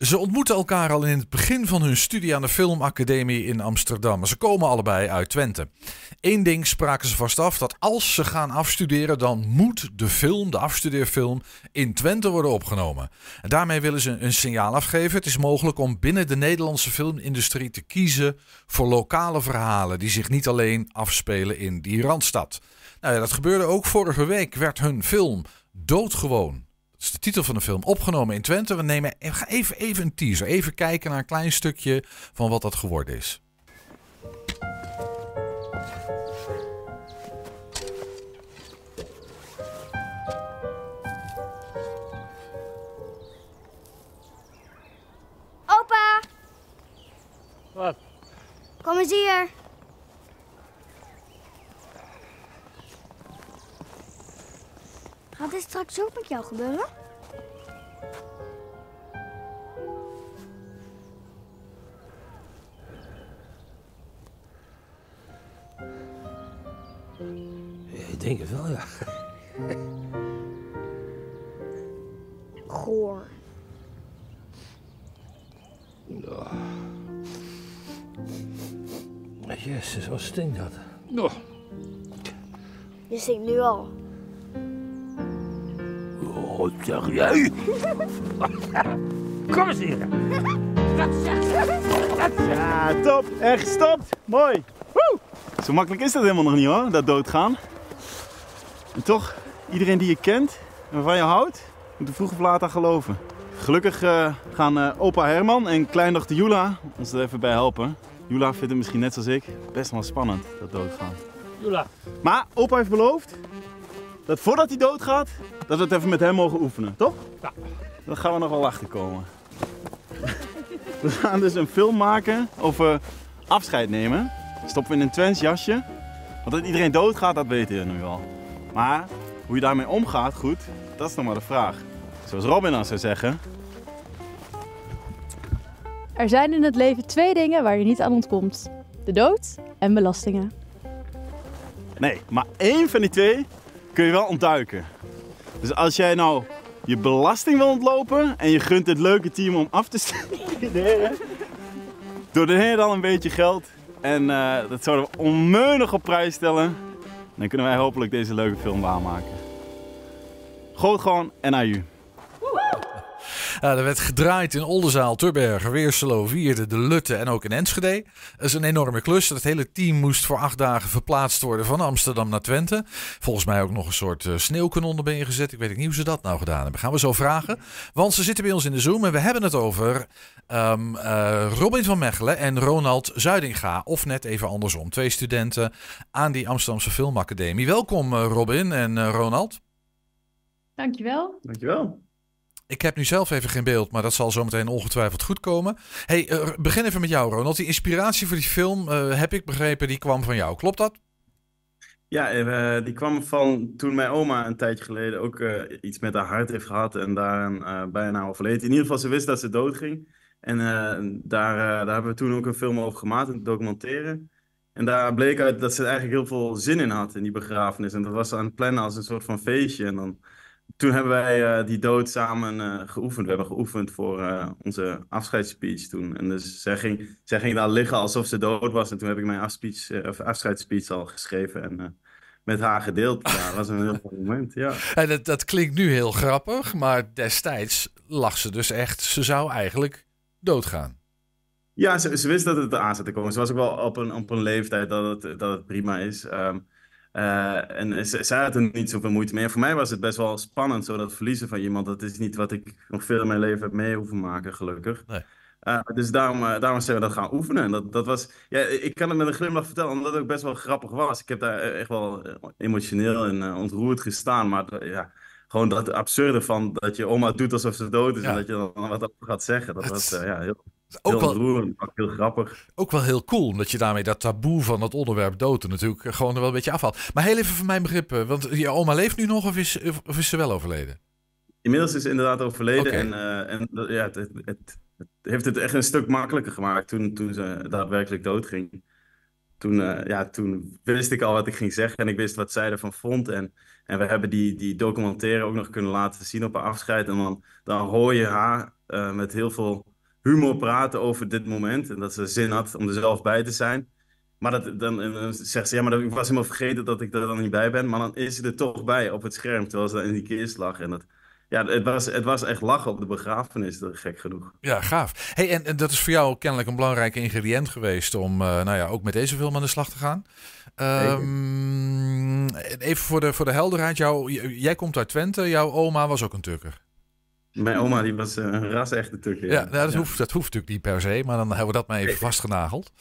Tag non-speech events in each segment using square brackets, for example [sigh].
Ze ontmoeten elkaar al in het begin van hun studie aan de Filmacademie in Amsterdam. Ze komen allebei uit Twente. Eén ding spraken ze vast af: dat als ze gaan afstuderen, dan moet de film, de afstudeerfilm, in Twente worden opgenomen. En daarmee willen ze een signaal afgeven. Het is mogelijk om binnen de Nederlandse filmindustrie te kiezen voor lokale verhalen die zich niet alleen afspelen in die randstad. Nou ja, dat gebeurde ook vorige week. Werd hun film doodgewoon dat is de titel van de film. Opgenomen in Twente. We nemen even, even een teaser. Even kijken naar een klein stukje van wat dat geworden is. Opa, Wat? kom eens hier. Gaat dit straks ook met jou gebeuren? Ik denk het wel, ja. Goor. Oh. Jezus, wat stinkt dat? Oh. Je zingt nu al. Wat zeg jij? [laughs] Kom eens hier. Zeg je? Ja, top. Echt gestopt. Mooi. Woe. Zo makkelijk is dat helemaal nog niet hoor, dat doodgaan. En toch, iedereen die je kent en waarvan je houdt, moet er vroeg of laat aan geloven. Gelukkig eh, gaan eh, opa Herman en kleindochter Jula ons er even bij helpen. Jula vindt het misschien net zoals ik best wel spannend, dat doodgaan. Jula. Maar opa heeft beloofd dat voordat hij doodgaat, dat we het even met hem mogen oefenen, toch? Ja. Dan gaan we nog wel achterkomen. We gaan dus een film maken over afscheid nemen. Stoppen we in een Twents jasje. Want dat iedereen doodgaat, dat weten je nu al. Maar hoe je daarmee omgaat, goed, dat is nog maar de vraag. Zoals Robin dan zou zeggen. Er zijn in het leven twee dingen waar je niet aan ontkomt: de dood en belastingen. Nee, maar één van die twee kun je wel ontduiken. Dus als jij nou je belasting wil ontlopen en je gunt het leuke team om af te studeren, [laughs] doneer dan een beetje geld en eh, dat zouden we onmeunig op prijs stellen. Dan kunnen wij hopelijk deze leuke film waarmaken. Goot gewoon en aju. Ja, er werd gedraaid in Oldenzaal, Turbergen, Weerselo, Wierde, De Lutte en ook in Enschede. Dat is een enorme klus. Het hele team moest voor acht dagen verplaatst worden van Amsterdam naar Twente. Volgens mij ook nog een soort uh, sneeuwkanon erbij ingezet. Ik weet niet hoe ze dat nou gedaan hebben. Gaan we zo vragen. Want ze zitten bij ons in de Zoom en we hebben het over um, uh, Robin van Mechelen en Ronald Zuidinga. Of net even andersom. Twee studenten aan die Amsterdamse Filmacademie. Welkom uh, Robin en Ronald. Dankjewel. Dankjewel. Ik heb nu zelf even geen beeld, maar dat zal zometeen ongetwijfeld goed komen. Hey, uh, begin even met jou, Ronald. Die inspiratie voor die film, uh, heb ik begrepen, die kwam van jou. Klopt dat? Ja, uh, die kwam van toen mijn oma een tijdje geleden ook iets met haar hart heeft gehad en daar bijna overleed. In ieder geval, ze wist dat ze doodging. En daar, daar hebben we toen ook een film over gemaakt, een documentaire. En daar bleek uit dat ze eigenlijk heel veel zin in had in die begrafenis. En dat was aan het plannen als een soort van feestje. En dan toen hebben wij uh, die dood samen uh, geoefend. We hebben geoefend voor uh, onze afscheidsspeech toen. En dus zij ging, zij ging daar liggen alsof ze dood was. En toen heb ik mijn of afscheidsspeech al geschreven en met haar gedeeld. Ja, dat was een heel mooi moment, ja. [laughs] En dat, dat klinkt nu heel grappig, maar destijds lag ze dus echt... Ze zou eigenlijk doodgaan. Ja, ze, ze wist dat het aan zat te komen. Ze was ook wel op een, op een leeftijd dat het, dat het prima is. Um, uh, en zij had er niet zoveel moeite mee. En voor mij was het best wel spannend, zo dat verliezen van iemand. Dat is niet wat ik nog veel in mijn leven heb mee hoeven maken, gelukkig. Nee. Uh, dus daarom, uh, daarom zijn we dat gaan oefenen. En dat, dat was, ja, ik kan het met een glimlach vertellen, omdat het ook best wel grappig was. Ik heb daar echt wel emotioneel en ontroerd gestaan. Maar ja, gewoon dat absurde van dat je oma doet alsof ze dood is. Ja. En dat je dan wat over gaat zeggen. Dat het... was ja, heel, ook heel wel, heel grappig. Ook wel heel cool, omdat je daarmee dat taboe van het onderwerp dood natuurlijk gewoon er wel een beetje afhaalt. Maar heel even van mijn begrip, want je oma leeft nu nog of is, of is ze wel overleden? Inmiddels is ze inderdaad overleden okay. en, uh, en ja, het, het, het, het, heeft het echt een stuk makkelijker gemaakt toen, toen ze daadwerkelijk doodging. Toen, uh, ja, toen wist ik al wat ik ging zeggen en ik wist wat zij ervan vond. En, en we hebben die, die documentaire ook nog kunnen laten zien op haar afscheid. En dan, dan hoor je haar uh, met heel veel humor praten over dit moment. En dat ze zin had om er zelf bij te zijn. Maar dat, dan, zegt ze, ja, maar dat- ik was helemaal vergeten dat ik er dan niet bij ben. Maar dan is ze er toch bij op het scherm, terwijl ze in die kist lag. En dat, ja, het was, het was echt lachen op de begrafenis, dat gek genoeg. Ja, gaaf. Hey, en, en dat is voor jou kennelijk een belangrijk ingrediënt geweest om eh, nou ja, ook met deze film aan de slag te gaan. Ehm, even voor de, voor de helderheid. Jou, jij komt uit Twente. Jouw oma was ook een Tukker. Mijn oma die was eh, een ras-echte Turk. Ja, nou, dat, Hoeft, dat hoeft natuurlijk niet per se, maar dan hebben we dat maar even vastgenageld.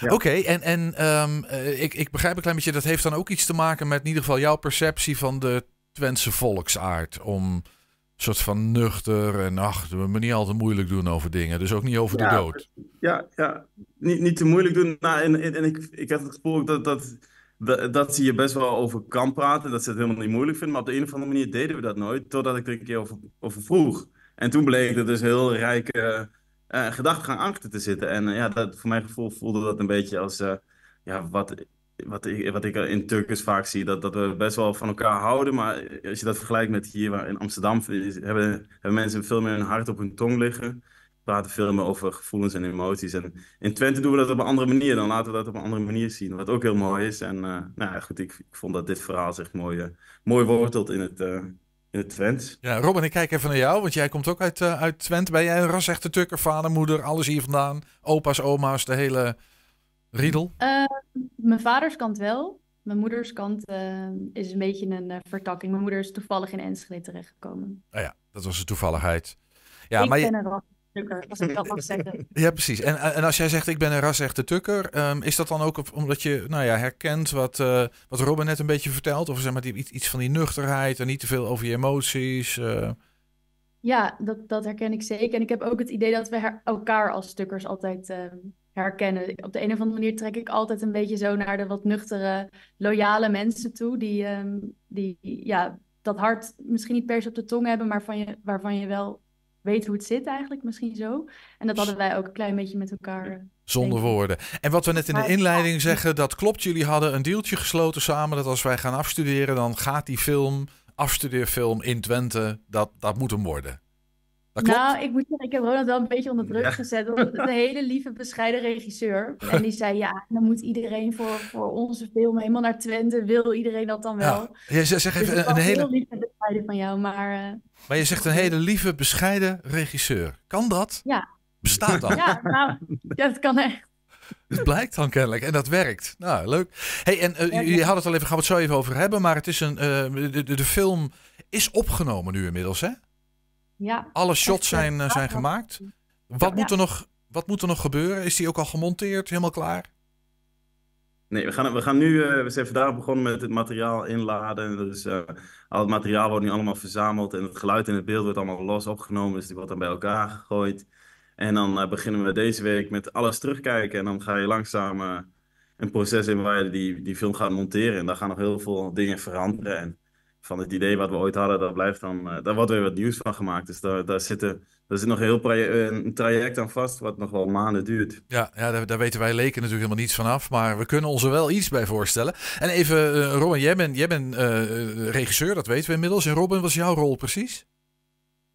Ja. Oké, en, en ehm, eh, ik, ik begrijp een klein beetje, dat heeft dan ook iets te maken met in ieder geval jouw perceptie van de Twentse volksaard. Om een soort van nuchter en ach, we me niet altijd moeilijk doen over dingen. Dus ook niet over de dood. Ja, ja. Niet, niet te moeilijk doen. Nou, en, en, en ik, ik heb het gevoel dat, dat, dat, dat ze hier best wel over kan praten. Dat ze het helemaal niet moeilijk vinden. Maar op de een of andere manier deden we dat nooit. Totdat ik er een keer over, vroeg. En toen bleek er dus heel rijke eh gedachtegang achter te zitten. En eh, ja, dat, voor mijn gevoel voelde dat een beetje als ja, wat, wat, ik, wat ik in Turkers vaak zie. Dat, dat we best wel van elkaar houden. Maar als je dat vergelijkt met hier waar in Amsterdam, hebben, hebben mensen veel meer hun hart op hun tong liggen. Praten veel meer over gevoelens en emoties. En in Twente doen we dat op een andere manier. Dan laten we dat op een andere manier zien. Wat ook heel mooi is. En eh, nou ja, goed, ik, ik vond dat dit verhaal zich mooi, eh, mooi wortelt in het, eh, in het Twents. Ja, Robin, ik kijk even naar jou, want jij komt ook uit, uit Twente. Ben jij een ras-echte Tukker, vader, moeder, alles hier vandaan? Opa's, oma's, de hele riedel? Mijn vaders kant wel. Mijn moeders kant is een beetje een vertakking. Mijn moeder is toevallig in Enschede terechtgekomen. Nou ja, dat was een toevalligheid. Ja, ik maar je- ben een rasstukker, als ik dat mag zeggen. [laughs] Ja, precies. En, en als jij zegt ik ben een ras-echte tukker, ehm, is dat dan ook omdat je nou ja, herkent wat, eh, wat Robin net een beetje vertelt? Of zeg maar die, iets, iets van die nuchterheid en niet te veel over je emoties? eh. Ja, dat, dat herken ik zeker. En ik heb ook het idee dat we her- elkaar als stukkers altijd ehm, herkennen. Op de een of andere manier trek ik altijd een beetje zo naar de wat nuchtere, loyale mensen toe. Die, ehm, die ja, dat hart misschien niet per se op de tong hebben, maar van je, waarvan je wel weet hoe het zit eigenlijk, misschien zo. En dat hadden wij ook een klein beetje met elkaar. Zonder woorden. En wat we net in de inleiding zeggen, dat klopt. Jullie hadden een deeltje gesloten samen. Dat als wij gaan afstuderen, dan gaat die film, afstudeerfilm in Twente, dat, dat moet hem worden. Dat klopt. Nou, ik moet zeggen, ik heb Ronald wel een beetje onder druk gezet. Want een hele lieve, bescheiden regisseur. [laughs] En die zei, ja, dan moet iedereen voor, voor onze film helemaal naar Twente. Wil iedereen dat dan wel? ja. Je zegt Dus even een hele, van jou, maar eh, maar je zegt een hele lieve, bescheiden regisseur. Kan dat? Ja. Bestaat dat? ja, nou, ja, het kan echt. Het blijkt dan kennelijk. En dat werkt. Nou, leuk. Hey, en jullie hadden het al even, gaan we het zo even over hebben. Maar het is een, eh, de, de, de film is opgenomen nu inmiddels, hè? Ja, Alle shots zijn, zijn gemaakt. Wat, Ja. moet er nog, wat moet er nog gebeuren? Is die ook al gemonteerd? Helemaal klaar? Nee, we gaan, we gaan nu, eh, we zijn vandaag begonnen met het materiaal inladen. Dus al het materiaal wordt nu allemaal verzameld en het geluid en het beeld wordt allemaal los opgenomen. Dus die wordt dan bij elkaar gegooid. En dan eh, beginnen we deze week met alles terugkijken. En dan ga je langzaam een proces in waar je die, die film gaat monteren. En daar gaan nog heel veel dingen veranderen. En van het idee wat we ooit hadden, daar, blijft dan, daar wordt weer wat nieuws van gemaakt. Dus daar, daar, zitten, daar zit nog een heel een traject aan vast, wat nog wel maanden duurt. Ja, ja daar, daar weten wij leken natuurlijk helemaal niets van af. Maar we kunnen ons er wel iets bij voorstellen. En even, eh, Robin, jij bent, jij bent eh, regisseur, dat weten we inmiddels. En Robin, wat is jouw rol precies?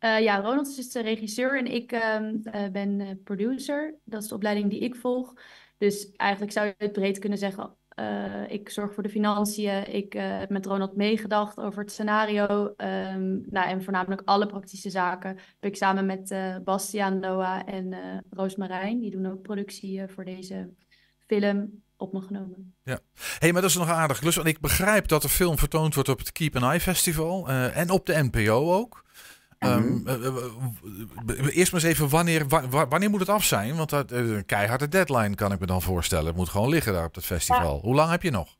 Eh, ja, Ronald is dus de regisseur en ik ehm, eh, ben eh, producer. Dat is de opleiding die ik volg. Dus eigenlijk zou je het breed kunnen zeggen. Eh, ik zorg voor de financiën. Ik eh, heb met Ronald meegedacht over het scenario. ehm, nou, en voornamelijk alle praktische zaken heb ik samen met eh Bastiaan, Noah en eh Roos Marijn. Die doen ook productie voor deze film op me genomen. Hé, hey, maar dat is nog aardig klus. Want ik begrijp dat de film vertoond wordt op het Keep an Eye Festival. en op de NPO ook. Ehm, eh, eh, eh, eerst maar eens even, wanneer, wa- wa- wanneer moet het af zijn? Want dat, een keiharde deadline kan ik me dan voorstellen. Het moet gewoon liggen daar op het festival. Hoe lang heb je nog?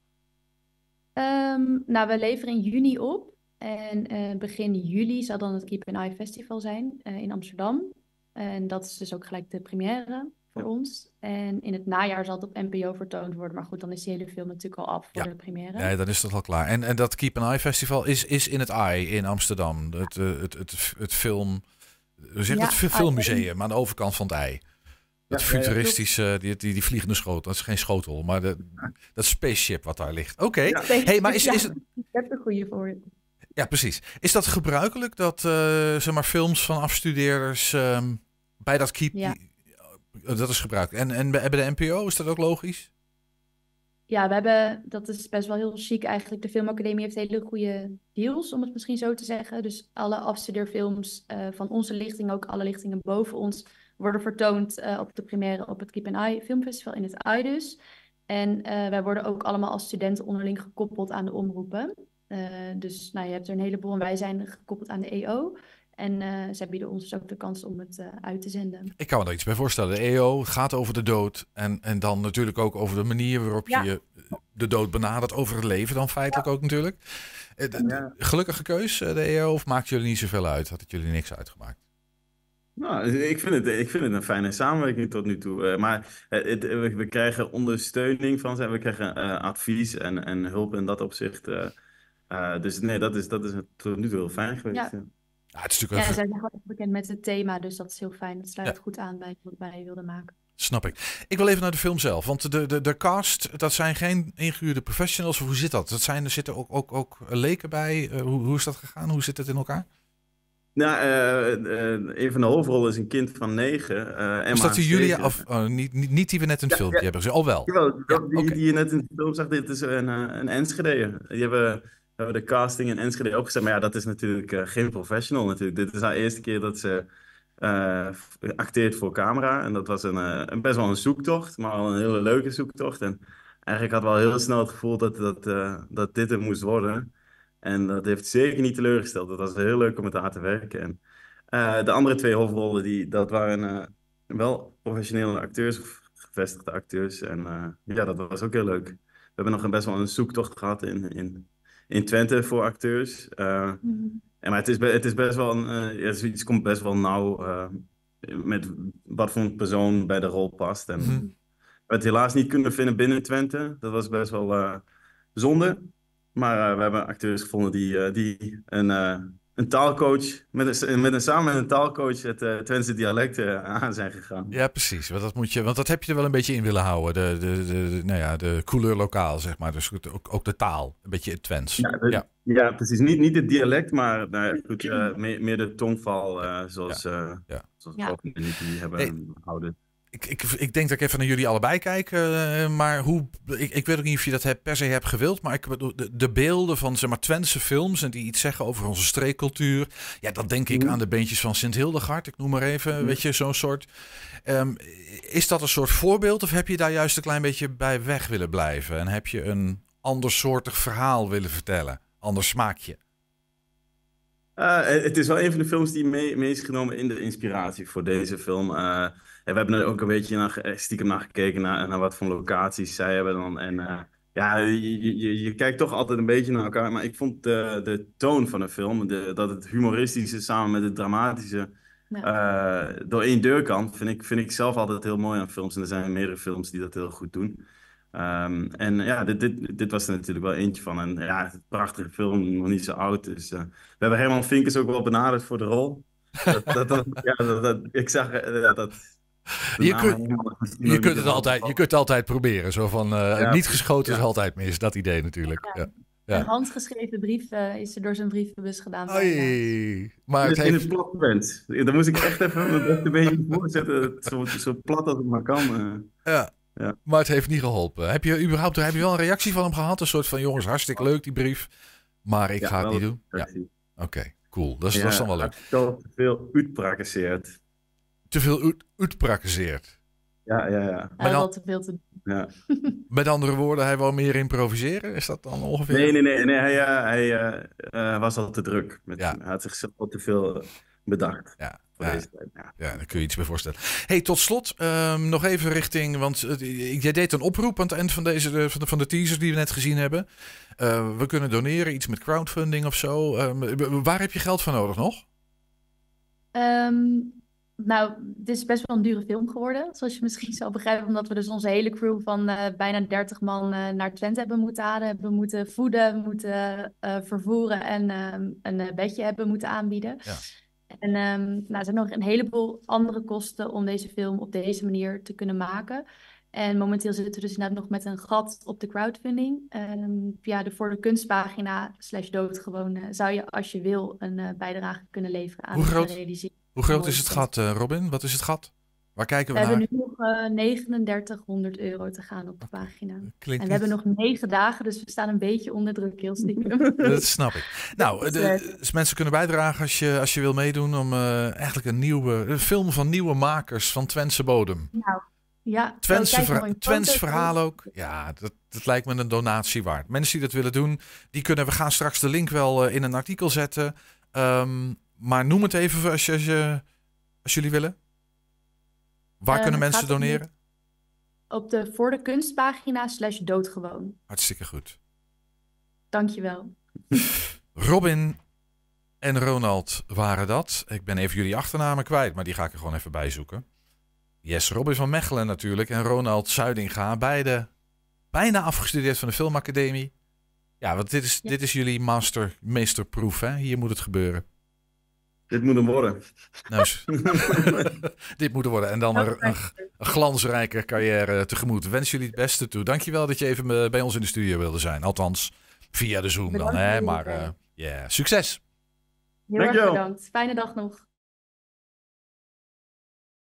Ehm, nou, we leveren in juni op. En eh, begin juli zal dan het Keep an Eye Festival zijn eh, in Amsterdam. En dat is dus ook gelijk de première voor ons. En in het najaar zal het op NPO vertoond worden. Maar goed, dan is die hele film natuurlijk al af voor Ja. de première. Nee, dan is dat al klaar. En, en dat Keep an Eye Festival is, is in het AI in Amsterdam. Het, eh, het, het, het film... We zeggen Ja, het filmmuseum aan de overkant van het ei. Dat Ja, ja, ja. futuristische, die, die, die vliegende schotel. Dat is geen schotel, maar de, dat spaceship wat daar ligt. Oké. Ja. Hey, maar is, Ja, is het... Ik heb een goede voor je. Ja, precies. Is dat gebruikelijk dat eh, zeg maar, films van afstudeerders ehm, Bij dat keep, dat is gebruikt. En, en bij de NPO, is dat ook logisch? Ja, we hebben, dat is best wel heel chic eigenlijk. De Filmacademie heeft hele goede deals, om het misschien zo te zeggen. Dus alle afstudeerfilms eh, van onze lichting, ook alle lichtingen boven ons, worden vertoond eh, op de première op het Keep an Eye Filmfestival in het AI dus. En eh, wij worden ook allemaal als studenten onderling gekoppeld aan de omroepen. Dus nou, je hebt er een heleboel en wij zijn gekoppeld aan de EO. En eh, zij bieden ons dus ook de kans om het eh, uit te zenden. Ik kan me daar iets bij voorstellen. De EO gaat over de dood. En, en dan natuurlijk ook over de manier waarop Ja. je de dood benadert. Over het leven dan feitelijk ook natuurlijk. Eh, de-. Gelukkige keus, eh, de EO. Of maakt jullie niet zoveel uit? Had het jullie niks uitgemaakt? Nou, ik vind, het, ik vind het een fijne samenwerking tot nu toe. Eh, maar eh, het, we, we krijgen ondersteuning van ze. We krijgen eh, advies en, en hulp in dat opzicht. eh. Eh, dus nee, dat is, dat is tot nu toe heel fijn geweest. Ja. Ja. Ja, het is Ja, natuurlijk zij zijn gewoon bekend met het thema, dus dat is heel fijn. Het sluit Ja. goed aan bij wat wij wilden maken. Snap ik. Ik wil even naar de film zelf. Want de, de, de cast, dat zijn geen ingehuurde professionals. Of hoe zit dat? dat zijn, er zitten ook, ook, ook leken bij. Eh, hoe, hoe is dat gegaan? Hoe zit het in elkaar? Nou, eh, eh, een van de hoofdrollen is een kind van negen. eh Emma Was dat die Julia? Of oh, niet, niet, niet die we net in het Ja, filmpje ja. hebben gezien? Al wel. Jawel, dat- die, die je net in de film zag, dit is een, een Enschedeër. Die hebben, hebben de casting in Enschede opgezet. Maar ja, dat is natuurlijk eh, geen professional natuurlijk. Dit is haar eerste keer dat ze eh, acteert voor camera. En dat was een, eh, een best wel een zoektocht, maar wel een hele leuke zoektocht. En eigenlijk had wel heel snel het gevoel dat, dat, dat dit het moest worden. En dat heeft zeker niet teleurgesteld. Het was heel leuk om met haar te werken. En de andere twee hoofdrollen, die, dat waren wel professionele acteurs, of gevestigde acteurs. En ja, dat was ook heel leuk. We hebben nog een best wel een zoektocht gehad in, in, in Twente voor acteurs. Eh, en maar het is, het is best wel een, eh, ja, zoiets komt best wel nauw eh, met wat voor een persoon bij de rol past. En Mhm. we hebben het helaas niet kunnen vinden binnen Twente. Dat was best wel eh, zonde. Maar eh, we hebben acteurs gevonden die, eh, die een, eh, een taalcoach, met een, met een, samen met een taalcoach het uh, Twentse dialect eh, aan zijn gegaan. Ja, precies. Want dat, moet je, want dat heb je er wel een beetje in willen houden. De, de, de, de- nou ja, de couleur lokaal, zeg maar. Dus ook, ook de taal. Een beetje het Twents. Ja, de- ja. Ja, precies. Niet, niet het dialect, maar nou goed, eh, meer, meer de tongval eh, zoals, eh Ja. zoals Ja. we ook in die hebben Hey. houden. Ik, ik, ik denk dat ik even naar jullie allebei kijk. eh, maar hoe, ik, ik weet ook niet of je dat per se hebt gewild. Maar ik bedoel, de, de beelden van zeg maar, Twentse films en die iets zeggen over onze streekcultuur. Ja, dan denk ik Mhm. aan de beentjes van Sint Hildegard. Ik noem maar even, Mhm. weet je, zo'n soort. Ehm, is dat een soort voorbeeld of heb je daar juist een klein beetje bij weg willen blijven? En heb je een andersoortig verhaal willen vertellen? Ander smaakje? Eh, het is wel een van de films die mee, mee is genomen in de inspiratie voor deze film. Eh, en we hebben er ook een beetje naar, ge- stiekem naar gekeken, naar, naar wat voor locaties zij hebben dan. En eh, ja, je, je, je kijkt toch altijd een beetje naar elkaar. Maar ik vond de, de toon van de film, de, dat het humoristische samen met het dramatische eh, door één deur kan, vind ik, vind ik zelf altijd heel mooi aan films. En er zijn meerdere films die dat heel goed doen. Ehm, en ja, dit, dit, dit was er natuurlijk wel eentje van. En ja, het is een prachtige film, nog niet zo oud. Dus eh, we hebben Herman Vinkers ook wel benaderd voor de rol. Dat, dat, dat- ja, ik zag eh, dat... Je kunt- helemaal- Je kunt het altijd, je kunt het altijd proberen. Zo van eh, Ja, niet geschoten is altijd mis. Dat idee natuurlijk. Ja. Ja. Een handgeschreven brief eh, is er door zijn brievenbus gedaan. Oei. Maar het in, in heeft, het plat bent. Daar moest ik echt even mijn beste beetje voor zetten. Zo, zo plat als het maar kan. eh. ja. Ja. Maar het heeft niet geholpen. Heb je überhaupt heb je wel een reactie van hem gehad? Een soort van jongens, hartstikke leuk die brief. Maar ik Ja, ga het niet doen. Oké, cool. Dat is, dat is dan wel leuk. Toch veel uitprakkeseerd. Te veel uit- uitprakkeseerd. Ja, ja, ja. Hij Maar had te veel te doen. ja. [laughs] Met andere woorden, hij wou meer improviseren. Is dat dan ongeveer? Nee, nee, nee. nee hij eh, hij eh, eh, was al te druk. Met, Ja. Hij had zichzelf al te veel bedacht Ja, voor ja. deze tijd. Ja. Ja, daar kun je iets bij voorstellen. Hey, tot slot ehm, nog even richting, want jij deed een oproep aan het eind van, deze, de- van, de, van de teasers die we net gezien hebben. Eh, we kunnen doneren, iets met crowdfunding of zo. Ehm, waar heb je geld voor nodig nog? Ehm, nou, dit is best wel een dure film geworden, zoals je misschien zal begrijpen, omdat we dus onze hele crew van eh, bijna 30 man eh, naar Twente hebben moeten halen, hebben moeten voeden, moeten eh, vervoeren en ehm, een bedje hebben moeten aanbieden. Ja. En ehm, nou, er zijn nog een heleboel andere kosten om deze film op deze manier te kunnen maken. En momenteel zitten we dus inderdaad nog met een gat op de crowdfunding. Ehm, via de Voor de Kunstpagina slash doodgewoon eh, zou je als je wil een bijdrage kunnen leveren aan Hoe het groot? realiseren. Hoe groot is het gat, eh, Robin? Wat is het gat? Waar kijken We we, hebben naar? nu nog eh 3900 euro te gaan op de pagina. Klinkt En we hebben nog negen dagen, dus we staan een beetje onder druk, heel stiekem. [laughs] Dat snap ik. Nou, de, dus mensen kunnen bijdragen als je, als je wil meedoen om eh, eigenlijk een nieuwe een film van nieuwe makers van Twentse bodem. Nou, ja, Twentse, Twents verhaal ook. Ja, dat, dat lijkt me een donatie waard. Mensen die dat willen doen, die kunnen. We gaan straks de link wel in een artikel zetten. Ehm, maar noem het even als, je, als, je, als jullie willen. Waar Eh, kunnen mensen doneren? Op de voor de kunstpagina slash doodgewoon. Hartstikke goed. Dankjewel. [laughs] Robin en Ronald waren dat. Ik ben even jullie achternamen kwijt, maar die ga ik er gewoon even bij zoeken. Yes, Robin van Mechelen natuurlijk en Ronald Zuidinga. Beide bijna afgestudeerd van de Filmacademie. Ja, want dit is, Ja. dit is jullie master, meesterproef, hè? Hier moet het gebeuren. Dit moet hem worden. Nou, [laughs] dit moet er worden. En dan een, een, glansrijke carrière tegemoet. Wens jullie het beste toe. Dankjewel dat je even bij ons in de studio wilde zijn. Althans, via de Zoom dan, Bedankt hè? Maar eh ja, succes! Heel erg Dankjewel. bedankt. Fijne dag nog.